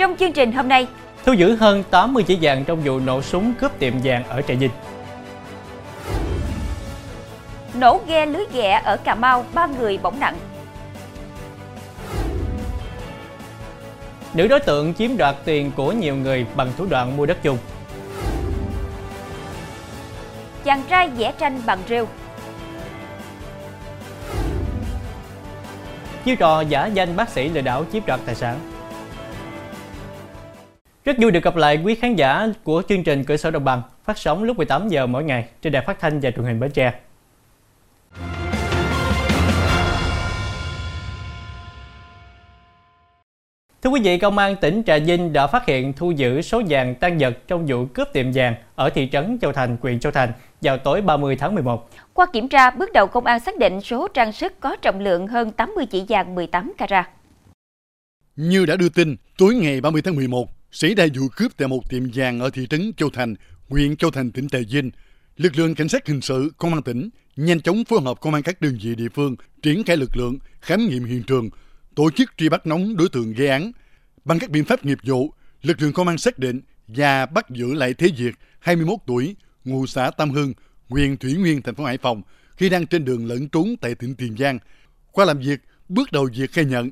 Trong chương trình hôm nay, thu giữ hơn 80 chỉ vàng trong vụ nổ súng cướp tiệm vàng ở Trà Vinh. Nổ ghe lưới ghẹ ở Cà Mau, ba người bỏng nặng. Nữ đối tượng chiếm đoạt tiền của nhiều người bằng thủ đoạn mua đất chung. Chàng trai vẽ tranh bằng rêu. Chiêu trò giả danh bác sĩ lừa đảo chiếm đoạt tài sản. Rất vui được gặp lại quý khán giả của chương trình Cửa sổ Đồng bằng phát sóng lúc 18 giờ mỗi ngày trên đài phát thanh và truyền hình Bến Tre. Thưa quý vị, Công an tỉnh Trà Vinh đã phát hiện thu giữ số vàng tan vật trong vụ cướp tiệm vàng ở thị trấn Châu Thành, huyện Châu Thành vào tối 30 tháng 11. Qua kiểm tra, bước đầu công an xác định số trang sức có trọng lượng hơn 80 chỉ vàng 18 carat. Như đã đưa tin, tối ngày 30 tháng 11, xảy ra vụ cướp tại một tiệm vàng ở thị trấn Châu Thành, huyện Châu Thành, tỉnh Trà Vinh. Lực lượng cảnh sát hình sự công an tỉnh nhanh chóng phối hợp công an các đơn vị địa phương triển khai lực lượng khám nghiệm hiện trường, tổ chức truy bắt nóng đối tượng gây án. Bằng các biện pháp nghiệp vụ, lực lượng công an xác định và bắt giữ lại Thế Việt, 21 tuổi, ngụ xã Tam Hưng, huyện Thủy Nguyên, thành phố Hải Phòng, khi đang trên đường lẫn trốn tại tỉnh Tiền Giang. Qua làm việc, bước đầu Việt khai nhận,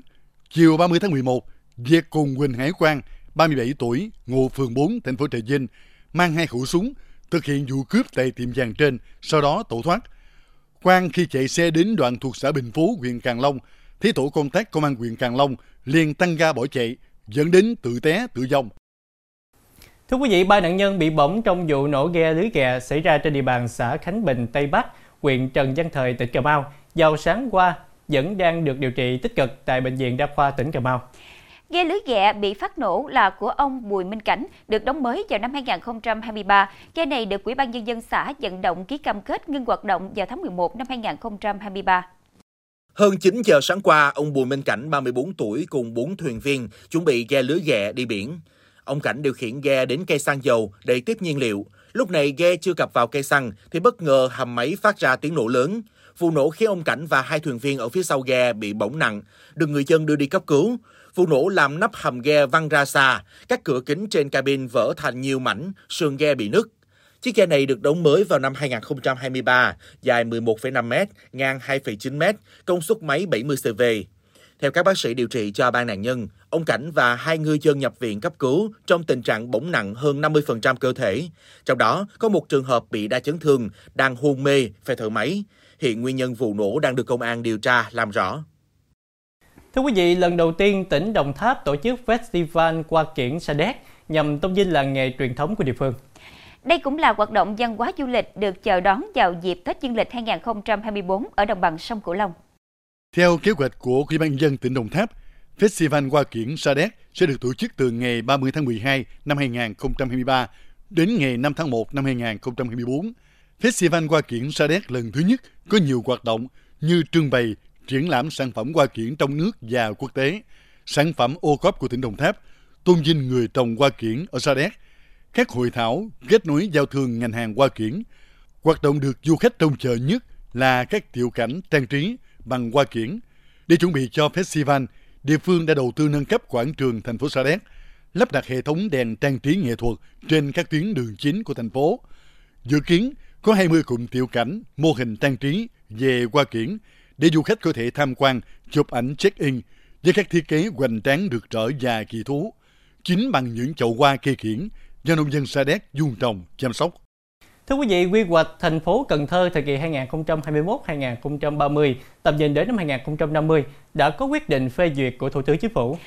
chiều 30 tháng 11, Việt cùng Quỳnh Hải Quang, 37 tuổi, ngụ phường 4, thành phố Trà Vinh, mang hai khẩu súng, thực hiện vụ cướp tại tiệm vàng trên, sau đó tẩu thoát. Quang khi chạy xe đến đoạn thuộc xã Bình Phú, huyện Càng Long, thấy tổ công tác công an huyện Càng Long liền tăng ga bỏ chạy, dẫn đến tự té tự vong. Thưa quý vị, ba nạn nhân bị bỏng trong vụ nổ ghe lưới kè xảy ra trên địa bàn xã Khánh Bình, Tây Bắc, huyện Trần Văn Thời, tỉnh Cà Mau vào sáng qua vẫn đang được điều trị tích cực tại Bệnh viện Đa khoa tỉnh Cà Mau. Ghe lưới ghẹ bị phát nổ là của ông Bùi Minh Cảnh, được đóng mới vào năm 2023. Ghe này được Ủy ban Nhân dân xã vận động ký cam kết ngưng hoạt động vào tháng 11 năm 2023. Hơn 9 giờ sáng qua, ông Bùi Minh Cảnh, 34 tuổi, cùng 4 thuyền viên chuẩn bị ghe lưới ghẹ đi biển. Ông Cảnh điều khiển ghe đến cây xăng dầu để tiếp nhiên liệu. Lúc này ghe chưa cập vào cây xăng thì bất ngờ hầm máy phát ra tiếng nổ lớn. Vụ nổ khiến ông Cảnh và hai thuyền viên ở phía sau ghe bị bỏng nặng, được người dân đưa đi cấp cứu. Vụ nổ làm nắp hầm ghe văng ra xa, các cửa kính trên cabin vỡ thành nhiều mảnh, sườn ghe bị nứt. Chiếc ghe này được đóng mới vào năm 2023, dài 11,5 m, ngang 2,9 m, công suất máy 70 CV. Theo các bác sĩ điều trị cho ba nạn nhân, ông Cảnh và hai ngư dân nhập viện cấp cứu trong tình trạng bỏng nặng hơn 50% cơ thể. Trong đó, có một trường hợp bị đa chấn thương, đang hôn mê, phải thở máy. Hiện nguyên nhân vụ nổ đang được công an điều tra, làm rõ. Thưa quý vị, lần đầu tiên tỉnh Đồng Tháp tổ chức Festival Qua Kiển Sa Đéc nhằm tôn vinh làng nghề truyền thống của địa phương. Đây cũng là hoạt động văn hóa du lịch được chờ đón vào dịp Tết Dương lịch 2024 ở đồng bằng sông Cửu Long. Theo kế hoạch của Ủy ban dân tỉnh Đồng Tháp, Festival Hoa Kiển Sa Đéc sẽ được tổ chức từ ngày 30 tháng 12 năm 2023 đến ngày 5 tháng 1 năm 2024. Festival Hoa Kiển Sa Đéc lần thứ nhất có nhiều hoạt động như trưng bày, triển lãm sản phẩm hoa kiển trong nước và quốc tế, sản phẩm ô cốp của tỉnh Đồng Tháp, tôn vinh người trồng hoa kiển ở Sa Đéc, các hội thảo kết nối giao thương ngành hàng hoa kiển. Hoạt động được du khách trông chờ nhất là các tiểu cảnh trang trí bằng hoa kiển. Để chuẩn bị cho festival, địa phương đã đầu tư nâng cấp quảng trường thành phố Sa Đéc, lắp đặt hệ thống đèn trang trí nghệ thuật trên các tuyến đường chính của thành phố. Dự kiến có 20 cụm tiểu cảnh, mô hình trang trí về hoa kiển để du khách có thể tham quan, chụp ảnh check-in với các thiết kế hoành tráng được rỡ và kỳ thú, chính bằng những chậu hoa cây kiển do nông dân Sa Đéc vuông trồng, chăm sóc. Thưa quý vị, quy hoạch thành phố Cần Thơ thời kỳ 2021-2030, tầm nhìn đến năm 2050 đã có quyết định phê duyệt của Thủ tướng Chính phủ.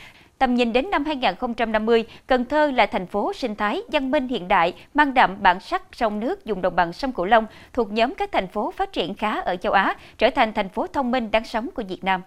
Tầm nhìn đến năm 2050, Cần Thơ là thành phố sinh thái, văn minh hiện đại, mang đậm bản sắc sông nước dùng đồng bằng sông Cửu Long, thuộc nhóm các thành phố phát triển khá ở châu Á, trở thành thành phố thông minh đáng sống của Việt Nam.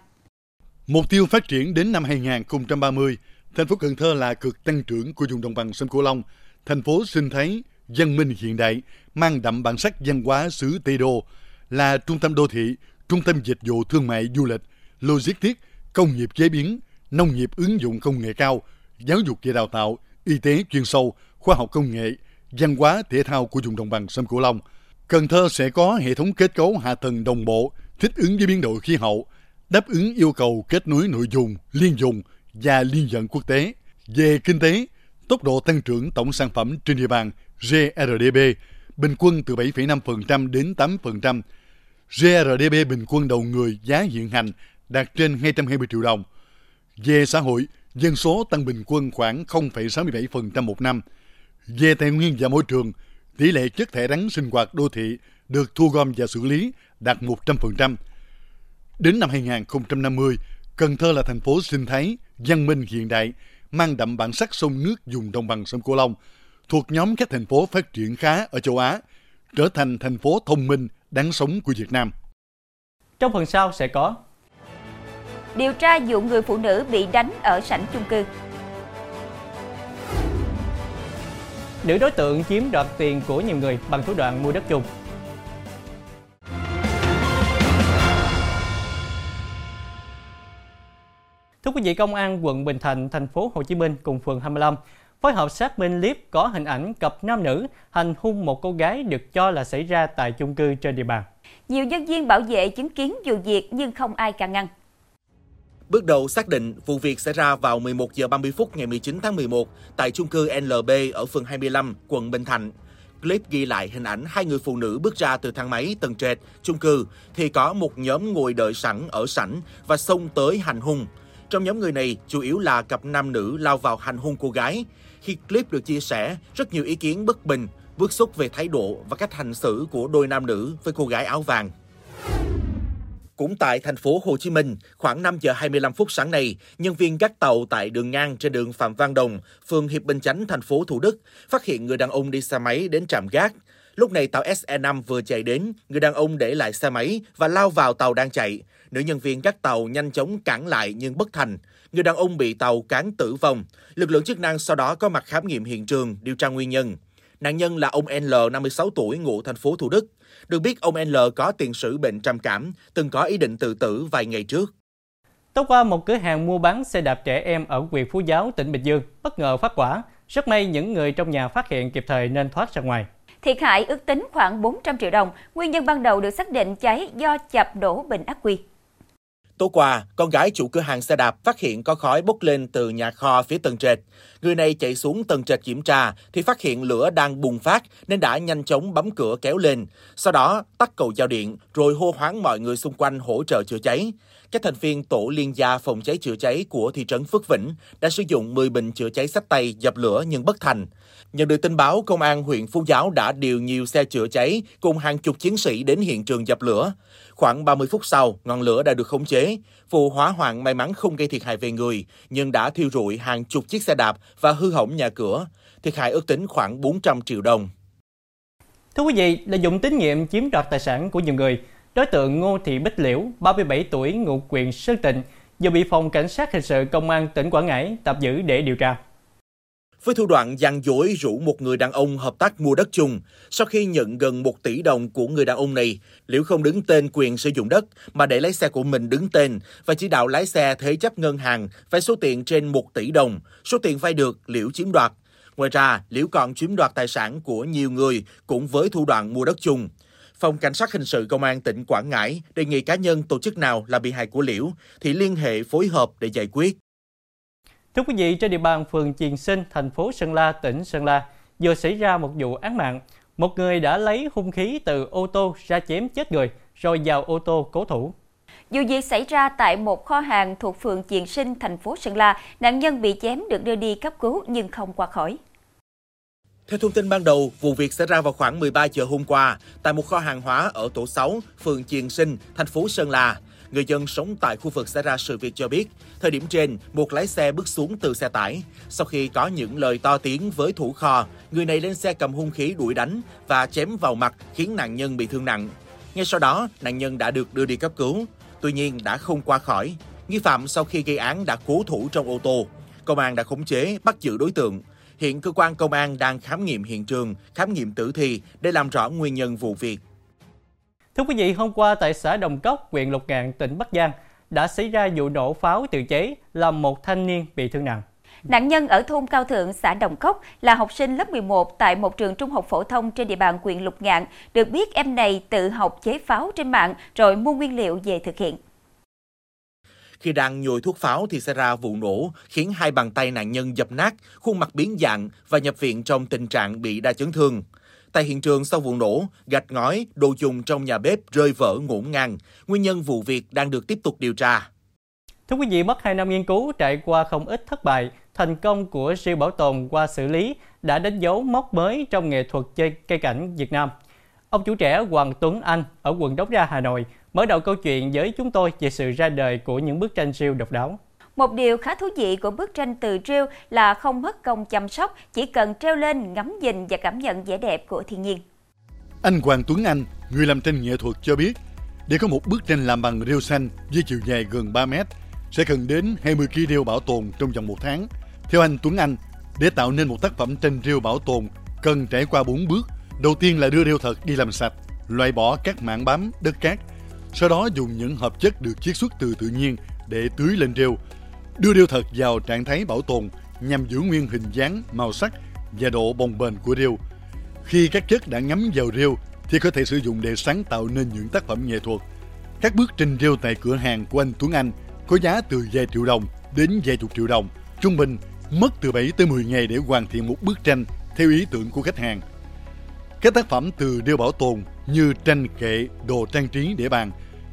Mục tiêu phát triển đến năm 2030, thành phố Cần Thơ là cực tăng trưởng của vùng đồng bằng sông Cửu Long, thành phố sinh thái, văn minh hiện đại, mang đậm bản sắc văn hóa xứ Tây Đô, là trung tâm đô thị, trung tâm dịch vụ thương mại du lịch, logistics, công nghiệp chế biến, nông nghiệp ứng dụng công nghệ cao, giáo dục và đào tạo, y tế chuyên sâu, khoa học công nghệ, văn hóa thể thao của vùng đồng bằng sông Cửu Long. Cần Thơ sẽ có hệ thống kết cấu hạ tầng đồng bộ, thích ứng với biến đổi khí hậu, đáp ứng yêu cầu kết nối nội dùng, liên dùng và liên dẫn quốc tế, Về kinh tế, tốc độ tăng trưởng tổng sản phẩm trên địa bàn GRDP bình quân từ 7,5% đến 8%. GRDP bình quân đầu người giá hiện hành đạt trên 220 triệu đồng. Về xã hội, dân số tăng bình quân khoảng 0,67% một năm. Về tài nguyên và môi trường, tỷ lệ chất thải rắn sinh hoạt đô thị được thu gom và xử lý đạt 100%. Đến năm 2050, Cần Thơ là thành phố sinh thái, văn minh hiện đại, mang đậm bản sắc sông nước vùng đồng bằng sông Cửu Long, thuộc nhóm các thành phố phát triển khá ở châu Á, trở thành thành phố thông minh, đáng sống của Việt Nam. Trong phần sau sẽ có Điều tra vụ người phụ nữ bị đánh ở sảnh chung cư. Nữ đối tượng chiếm đoạt tiền của nhiều người bằng thủ đoạn mua đất chung. Thưa quý vị, Công an quận Bình Thạnh, thành phố Hồ Chí Minh cùng phường 25 phối hợp xác minh clip có hình ảnh cặp nam nữ hành hung một cô gái được cho là xảy ra tại chung cư trên địa bàn. Nhiều nhân viên bảo vệ chứng kiến vụ việc nhưng không ai can ngăn. Bước đầu xác định vụ việc xảy ra vào 11 giờ 30 phút ngày 19 tháng 11 tại chung cư NLB ở phường 25, quận Bình Thạnh. Clip ghi lại hình ảnh hai người phụ nữ bước ra từ thang máy tầng trệt chung cư thì có một nhóm ngồi đợi sẵn ở sảnh và xông tới hành hung. Trong nhóm người này chủ yếu là cặp nam nữ lao vào hành hung cô gái. Khi clip được chia sẻ, rất nhiều ý kiến bất bình, bức xúc về thái độ và cách hành xử của đôi nam nữ với cô gái áo vàng. Cũng tại thành phố Hồ Chí Minh, khoảng 5 giờ 25 phút sáng nay, nhân viên gác tàu tại đường ngang trên đường Phạm Văn Đồng, phường Hiệp Bình Chánh, thành phố Thủ Đức, phát hiện người đàn ông đi xe máy đến trạm gác. Lúc này tàu SE5 vừa chạy đến, người đàn ông để lại xe máy và lao vào tàu đang chạy. Nữ nhân viên gác tàu nhanh chóng cản lại nhưng bất thành. Người đàn ông bị tàu cán tử vong. Lực lượng chức năng sau đó có mặt khám nghiệm hiện trường, điều tra nguyên nhân. Nạn nhân là ông L, 56 tuổi, ngụ thành phố Thủ Đức. Được biết ông L có tiền sử bệnh trầm cảm, từng có ý định tự tử vài ngày trước. Tối qua, một cửa hàng mua bán xe đạp trẻ em ở huyện Phú Giáo, tỉnh Bình Dương bất ngờ phát quả. Rất may những người trong nhà phát hiện kịp thời nên thoát ra ngoài. Thiệt hại ước tính khoảng 400 triệu đồng. Nguyên nhân ban đầu được xác định cháy do chập đổ bình ắc quy. Tối qua, con gái chủ cửa hàng xe đạp phát hiện có khói bốc lên từ nhà kho phía tầng trệt. Người này chạy xuống tầng trệt kiểm tra thì phát hiện lửa đang bùng phát nên đã nhanh chóng bấm cửa kéo lên. Sau đó tắt cầu giao điện rồi hô hoáng mọi người xung quanh hỗ trợ chữa cháy. Các thành viên tổ liên gia phòng cháy chữa cháy của thị trấn Phước Vĩnh đã sử dụng 10 bình chữa cháy sách tay dập lửa nhưng bất thành. Nhận được tin báo, công an huyện Phú Giáo đã điều nhiều xe chữa cháy cùng hàng chục chiến sĩ đến hiện trường dập lửa. Khoảng 30 phút sau, ngọn lửa đã được khống chế. Vụ hỏa hoạn may mắn không gây thiệt hại về người, nhưng đã thiêu rụi hàng chục chiếc xe đạp và hư hỏng nhà cửa. Thiệt hại ước tính khoảng 400 triệu đồng. Thưa quý vị, lợi dụng tín nhiệm chiếm đoạt tài sản của nhiều người, đối tượng Ngô Thị Bích Liễu, 37 tuổi, ngụ quyền Sơn Tịnh, vừa bị phòng cảnh sát hình sự công an tỉnh Quảng Ngãi tạm giữ để điều tra. Với thủ đoạn gian dối rủ một người đàn ông hợp tác mua đất chung, sau khi nhận gần 1 tỷ đồng của người đàn ông này, Liễu không đứng tên quyền sử dụng đất mà để lấy xe của mình đứng tên và chỉ đạo lái xe thế chấp ngân hàng vay số tiền trên 1 tỷ đồng. Số tiền vay được Liễu chiếm đoạt. Ngoài ra, Liễu còn chiếm đoạt tài sản của nhiều người cũng với thủ đoạn mua đất chung. Phòng Cảnh sát Hình sự Công an tỉnh Quảng Ngãi đề nghị cá nhân tổ chức nào là bị hại của Liễu thì liên hệ phối hợp để giải quyết. Thưa quý vị, trên địa bàn phường Triền Sinh, thành phố Sơn La, tỉnh Sơn La, vừa xảy ra một vụ án mạng. Một người đã lấy hung khí từ ô tô ra chém chết người, rồi vào ô tô cố thủ. Vụ việc xảy ra tại một kho hàng thuộc phường Triền Sinh, thành phố Sơn La. Nạn nhân bị chém được đưa đi cấp cứu nhưng không qua khỏi. Theo thông tin ban đầu, vụ việc xảy ra vào khoảng 13 giờ hôm qua tại một kho hàng hóa ở tổ 6, phường Triền Sinh, thành phố Sơn La. Người dân sống tại khu vực xảy ra sự việc cho biết, thời điểm trên, một lái xe bước xuống từ xe tải. Sau khi có những lời to tiếng với thủ kho, người này lên xe cầm hung khí đuổi đánh và chém vào mặt khiến nạn nhân bị thương nặng. Ngay sau đó, nạn nhân đã được đưa đi cấp cứu, tuy nhiên đã không qua khỏi. Nghi phạm sau khi gây án đã cố thủ trong ô tô. Công an đã khống chế, bắt giữ đối tượng. Hiện cơ quan công an đang khám nghiệm hiện trường, khám nghiệm tử thi để làm rõ nguyên nhân vụ việc. Thưa quý vị, hôm qua tại xã Đồng Cốc, huyện Lục Ngạn, tỉnh Bắc Giang đã xảy ra vụ nổ pháo tự chế làm một thanh niên bị thương nặng. Nạn nhân ở thôn Cao Thượng, xã Đồng Cốc là học sinh lớp 11 tại một trường trung học phổ thông trên địa bàn huyện Lục Ngạn. Được biết em này tự học chế pháo trên mạng rồi mua nguyên liệu về thực hiện. Khi đang nhồi thuốc pháo thì xảy ra vụ nổ, khiến hai bàn tay nạn nhân dập nát, khuôn mặt biến dạng và nhập viện trong tình trạng bị đa chấn thương. Tại hiện trường sau vụ nổ, gạch ngói, đồ dùng trong nhà bếp rơi vỡ ngổn ngang. Nguyên nhân vụ việc đang được tiếp tục điều tra. Thưa quý vị, mất 2 năm nghiên cứu trải qua không ít thất bại, thành công của siêu bảo tồn qua xử lý đã đánh dấu mốc mới trong nghệ thuật chơi cây cảnh Việt Nam. Ông chủ trẻ Hoàng Tuấn Anh ở quận Đống Đa, Hà Nội mở đầu câu chuyện với chúng tôi về sự ra đời của những bức tranh siêu độc đáo. Một điều khá thú vị của bức tranh từ rêu là không mất công chăm sóc, chỉ cần treo lên ngắm nhìn và cảm nhận vẻ đẹp của thiên nhiên. Anh Hoàng Tuấn Anh, người làm tranh nghệ thuật cho biết, để có một bức tranh làm bằng rêu xanh với chiều dài gần 3 mét, sẽ cần đến 20 kg rêu bảo tồn trong vòng một tháng. Theo anh Tuấn Anh, để tạo nên một tác phẩm tranh rêu bảo tồn, cần trải qua 4 bước. Đầu tiên là đưa rêu thật đi làm sạch, loại bỏ các mảng bám, đất cát. Sau đó dùng những hợp chất được chiết xuất từ tự nhiên để tưới lên rêu, đưa điêu thật vào trạng thái bảo tồn nhằm giữ nguyên hình dáng, màu sắc và độ bồng bềnh của điêu. Khi các chất đã ngấm vào điêu thì có thể sử dụng để sáng tạo nên những tác phẩm nghệ thuật. Các bức tranh điêu tại cửa hàng của anh Tuấn Anh có giá từ vài triệu đồng đến vài chục triệu đồng. Trung bình mất từ 7 tới 10 ngày để hoàn thiện một bức tranh theo ý tưởng của khách hàng. Các tác phẩm từ điêu bảo tồn như tranh kệ, đồ trang trí để bàn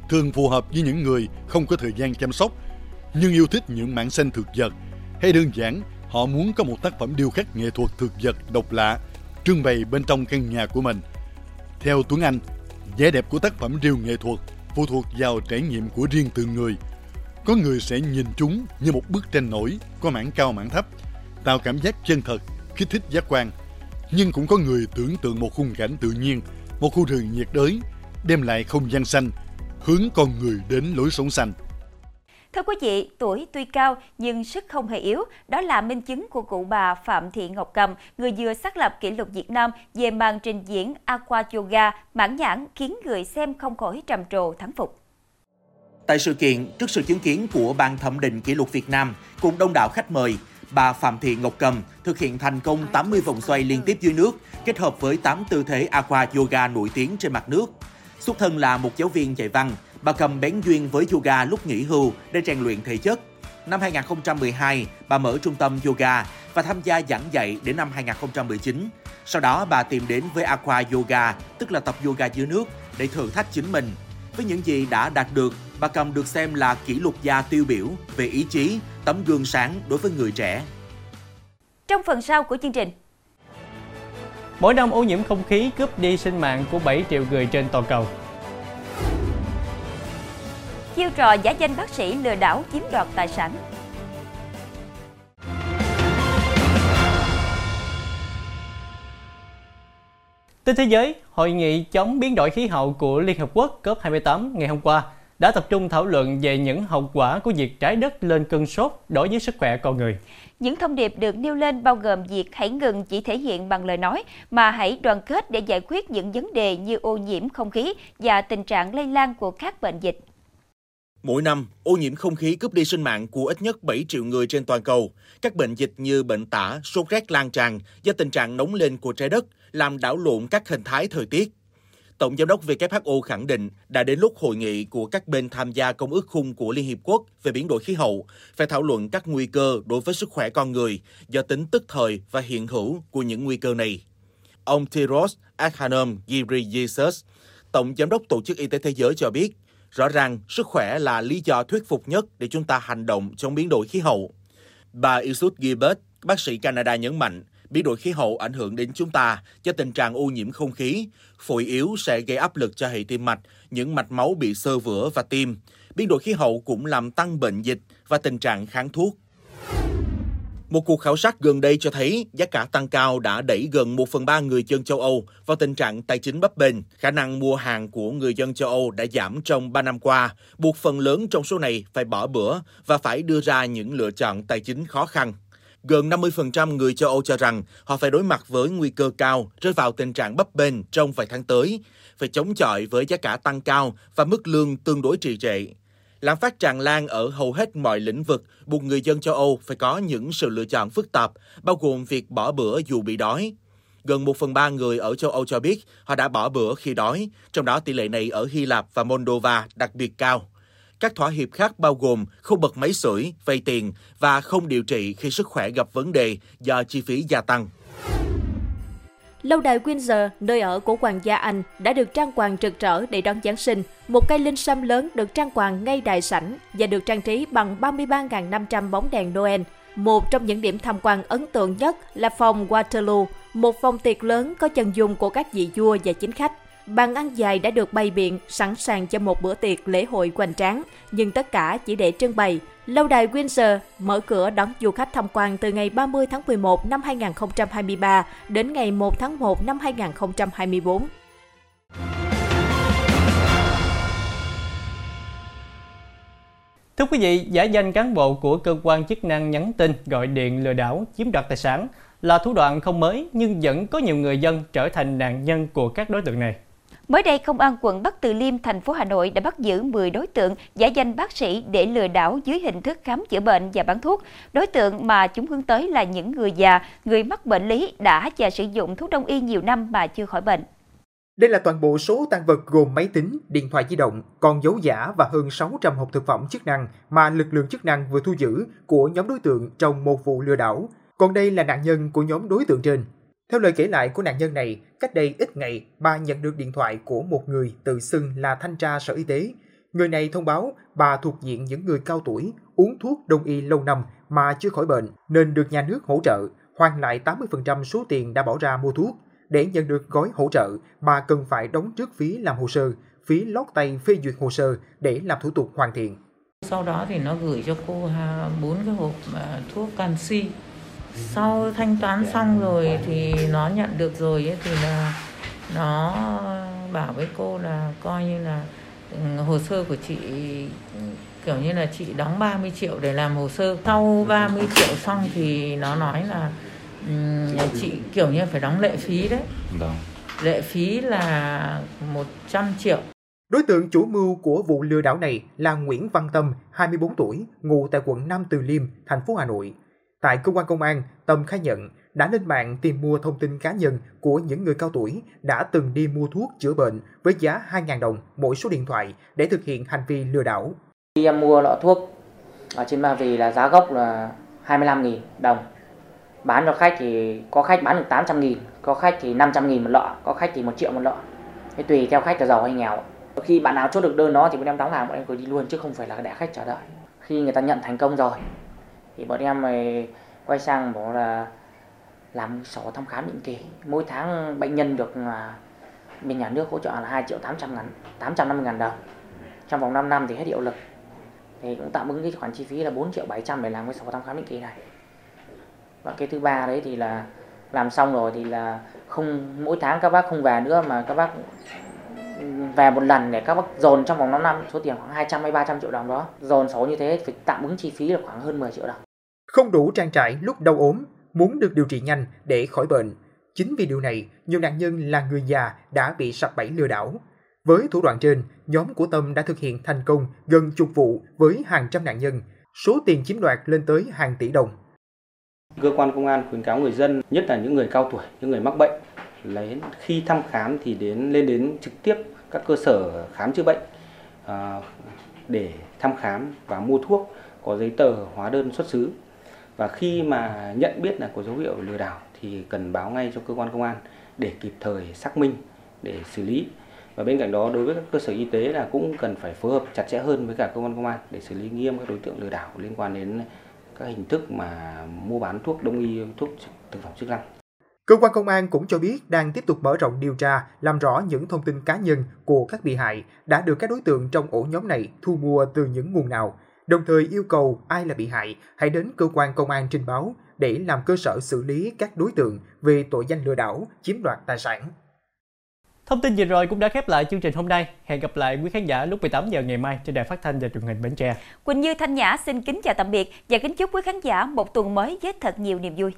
thường phù hợp với những người không có thời gian chăm sóc nhưng yêu thích những mảng xanh thực vật hay đơn giản họ muốn có một tác phẩm điêu khắc nghệ thuật thực vật độc lạ trưng bày bên trong căn nhà của mình. Theo Tuấn Anh, vẻ đẹp của tác phẩm điêu nghệ thuật phụ thuộc vào trải nghiệm của riêng từng người. Có người sẽ nhìn chúng như một bức tranh nổi có mảng cao mảng thấp, tạo cảm giác chân thật, kích thích giác quan. Nhưng cũng có người tưởng tượng một khung cảnh tự nhiên, một khu rừng nhiệt đới, đem lại không gian xanh, hướng con người đến lối sống xanh. Thưa quý vị, tuổi tuy cao nhưng sức không hề yếu, đó là minh chứng của cụ bà Phạm Thị Ngọc Cầm, người vừa xác lập kỷ lục Việt Nam về màn trình diễn Aqua Yoga mãn nhãn khiến người xem không khỏi trầm trồ thắng phục. Tại sự kiện, trước sự chứng kiến của Ban thẩm định kỷ lục Việt Nam cùng đông đảo khách mời, bà Phạm Thị Ngọc Cầm thực hiện thành công 80 vòng xoay liên tiếp dưới nước, kết hợp với 8 tư thế Aqua Yoga nổi tiếng trên mặt nước. Xuất thân là một giáo viên dạy văn, bà Cầm bén duyên với yoga lúc nghỉ hưu để rèn luyện thể chất. Năm 2012, bà mở trung tâm yoga và tham gia giảng dạy đến năm 2019. Sau đó, bà tìm đến với Aqua Yoga, tức là tập yoga dưới nước, để thử thách chính mình. Với những gì đã đạt được, bà Cầm được xem là kỷ lục gia tiêu biểu về ý chí, tấm gương sáng đối với người trẻ. Trong phần sau của chương trình, Mỗi năm ô nhiễm không khí cướp đi sinh mạng của 7 triệu người trên toàn cầu. Chiêu trò giả danh bác sĩ lừa đảo chiếm đoạt tài sản. Tin thế giới, Hội nghị chống biến đổi khí hậu của Liên Hợp Quốc COP28 ngày hôm qua đã tập trung thảo luận về những hậu quả của việc trái đất lên cơn sốt đối với sức khỏe con người. Những thông điệp được nêu lên bao gồm việc hãy ngừng chỉ thể hiện bằng lời nói, mà hãy đoàn kết để giải quyết những vấn đề như ô nhiễm không khí và tình trạng lây lan của các bệnh dịch. Mỗi năm, ô nhiễm không khí cướp đi sinh mạng của ít nhất 7 triệu người trên toàn cầu. Các bệnh dịch như bệnh tả, sốt rét lan tràn do tình trạng nóng lên của trái đất làm đảo lộn các hình thái thời tiết. Tổng giám đốc WHO khẳng định đã đến lúc hội nghị của các bên tham gia Công ước khung của Liên Hiệp Quốc về biến đổi khí hậu phải thảo luận các nguy cơ đối với sức khỏe con người do tính tức thời và hiện hữu của những nguy cơ này. Ông Tedros Adhanom Ghebreyesus, Tổng giám đốc Tổ chức Y tế Thế giới cho biết, rõ ràng sức khỏe là lý do thuyết phục nhất để chúng ta hành động chống biến đổi khí hậu. Bà Isut Gilbert, bác sĩ Canada nhấn mạnh, biến đổi khí hậu ảnh hưởng đến chúng ta do tình trạng ô nhiễm không khí. Phổi yếu sẽ gây áp lực cho hệ tim mạch, những mạch máu bị sơ vữa và tim. Biến đổi khí hậu cũng làm tăng bệnh dịch và tình trạng kháng thuốc. Một cuộc khảo sát gần đây cho thấy giá cả tăng cao đã đẩy gần 1 phần 3 người dân châu Âu vào tình trạng tài chính bấp bênh. Khả năng mua hàng của người dân châu Âu đã giảm trong 3 năm qua, buộc phần lớn trong số này phải bỏ bữa và phải đưa ra những lựa chọn tài chính khó khăn. Gần 50% người châu Âu cho rằng họ phải đối mặt với nguy cơ cao rơi vào tình trạng bấp bênh trong vài tháng tới, phải chống chọi với giá cả tăng cao và mức lương tương đối trì trệ. Lạm phát tràn lan ở hầu hết mọi lĩnh vực, buộc người dân châu Âu phải có những sự lựa chọn phức tạp, bao gồm việc bỏ bữa dù bị đói. Gần 1 phần 3 người ở châu Âu cho biết họ đã bỏ bữa khi đói, trong đó tỷ lệ này ở Hy Lạp và Moldova đặc biệt cao. Các thỏa hiệp khác bao gồm không bật máy sưởi, vay tiền và không điều trị khi sức khỏe gặp vấn đề do chi phí gia tăng. Lâu đài Windsor, nơi ở của hoàng gia Anh, đã được trang hoàng rực rỡ để đón Giáng sinh. Một cây linh sâm lớn được trang hoàng ngay đại sảnh và được trang trí bằng 33.500 bóng đèn Noel. Một trong những điểm tham quan ấn tượng nhất là phòng Waterloo, một phòng tiệc lớn có chân dung của các vị vua và chính khách. Bàn ăn dài đã được bày biện, sẵn sàng cho một bữa tiệc lễ hội hoành tráng, nhưng tất cả chỉ để trưng bày. Lâu đài Windsor mở cửa đón du khách tham quan từ ngày 30 tháng 11 năm 2023 đến ngày 1 tháng 1 năm 2024. Thưa quý vị, giả danh cán bộ của cơ quan chức năng nhắn tin, gọi điện lừa đảo, chiếm đoạt tài sản là thủ đoạn không mới nhưng vẫn có nhiều người dân trở thành nạn nhân của các đối tượng này. Mới đây, Công an quận Bắc Từ Liêm, thành phố Hà Nội đã bắt giữ 10 đối tượng giả danh bác sĩ để lừa đảo dưới hình thức khám chữa bệnh và bán thuốc. Đối tượng mà chúng hướng tới là những người già, người mắc bệnh lý đã và sử dụng thuốc đông y nhiều năm mà chưa khỏi bệnh. Đây là toàn bộ số tăng vật gồm máy tính, điện thoại di động, con dấu giả và hơn 600 hộp thực phẩm chức năng mà lực lượng chức năng vừa thu giữ của nhóm đối tượng trong một vụ lừa đảo. Còn đây là nạn nhân của nhóm đối tượng trên. Theo lời kể lại của nạn nhân này, cách đây ít ngày, bà nhận được điện thoại của một người tự xưng là thanh tra sở y tế. Người này thông báo bà thuộc diện những người cao tuổi, uống thuốc đông y lâu năm mà chưa khỏi bệnh, nên được nhà nước hỗ trợ, hoàn lại 80% số tiền đã bỏ ra mua thuốc. Để nhận được gói hỗ trợ, bà cần phải đóng trước phí làm hồ sơ, phí lót tay phê duyệt hồ sơ để làm thủ tục hoàn thiện. Sau đó thì nó gửi cho cô à, bốn cái hộp à, thuốc canxi sau thanh toán xong rồi thì nó nhận được rồi ấy, thì là nó bảo với cô là coi như là ừ, hồ sơ của chị kiểu như là chị đóng 30 triệu để làm hồ sơ sau 30 triệu xong thì nó nói là um, chị kiểu như phải đóng lệ phí đấy vâng. lệ phí là 100 triệu Đối tượng chủ mưu của vụ lừa đảo này là Nguyễn Văn Tâm, 24 tuổi, ngụ tại quận Nam Từ Liêm, thành phố Hà Nội. Tại cơ quan công an, Tâm khai nhận đã lên mạng tìm mua thông tin cá nhân của những người cao tuổi đã từng đi mua thuốc chữa bệnh với giá 2.000 đồng mỗi số điện thoại để thực hiện hành vi lừa đảo. Khi em mua lọ thuốc ở trên Ba Vì là giá gốc là 25.000 đồng. Bán cho khách thì có khách bán được 800.000, có khách thì 500.000 một lọ, có khách thì 1 triệu một lọ. Thế tùy theo khách là giàu hay nghèo. Khi bạn nào chốt được đơn đó thì bọn em đóng hàng bọn em cứ đi luôn chứ không phải là để khách chờ đợi. Khi người ta nhận thành công rồi thì bọn em mày quay sang bảo là làm sổ thăm khám định kỳ. Mỗi tháng bệnh nhân được à, bên nhà nước hỗ trợ là 2 triệu 800 ngàn 850 ngàn đồng. Trong vòng 5 năm thì hết hiệu lực. Thì cũng tạm ứng cái khoản chi phí là 4 triệu 700 để làm cái sổ thăm khám định kỳ này. Và cái thứ ba đấy thì là làm xong rồi thì là không, mỗi tháng các bác không về nữa mà các bác về một lần để các bác dồn trong vòng 5 năm số tiền khoảng 200 hay 300 triệu đồng đó dồn số như thế phải tạm ứng chi phí là khoảng hơn 10 triệu đồng không đủ trang trải lúc đau ốm, muốn được điều trị nhanh để khỏi bệnh. Chính vì điều này, nhiều nạn nhân là người già đã bị sập bẫy lừa đảo. Với thủ đoạn trên, nhóm của Tâm đã thực hiện thành công gần chục vụ với hàng trăm nạn nhân, số tiền chiếm đoạt lên tới hàng tỷ đồng. Cơ quan công an khuyến cáo người dân, nhất là những người cao tuổi, những người mắc bệnh, lấy khi thăm khám thì đến lên đến trực tiếp các cơ sở khám chữa bệnh à, để thăm khám và mua thuốc có giấy tờ hóa đơn xuất xứ. Và khi mà nhận biết là có dấu hiệu lừa đảo thì cần báo ngay cho cơ quan công an để kịp thời xác minh để xử lý. Và bên cạnh đó đối với các cơ sở y tế là cũng cần phải phối hợp chặt chẽ hơn với cả cơ quan công an để xử lý nghiêm các đối tượng lừa đảo liên quan đến các hình thức mà mua bán thuốc đông y thuốc thực phẩm chức năng. Cơ quan công an cũng cho biết đang tiếp tục mở rộng điều tra, làm rõ những thông tin cá nhân của các bị hại đã được các đối tượng trong ổ nhóm này thu mua từ những nguồn nào đồng thời yêu cầu ai là bị hại hãy đến cơ quan công an trình báo để làm cơ sở xử lý các đối tượng về tội danh lừa đảo, chiếm đoạt tài sản. Thông tin vừa rồi cũng đã khép lại chương trình hôm nay. Hẹn gặp lại quý khán giả lúc 18 giờ ngày mai trên đài phát thanh và truyền hình Bến Tre. Quỳnh Như Thanh Nhã xin kính chào tạm biệt và kính chúc quý khán giả một tuần mới với thật nhiều niềm vui.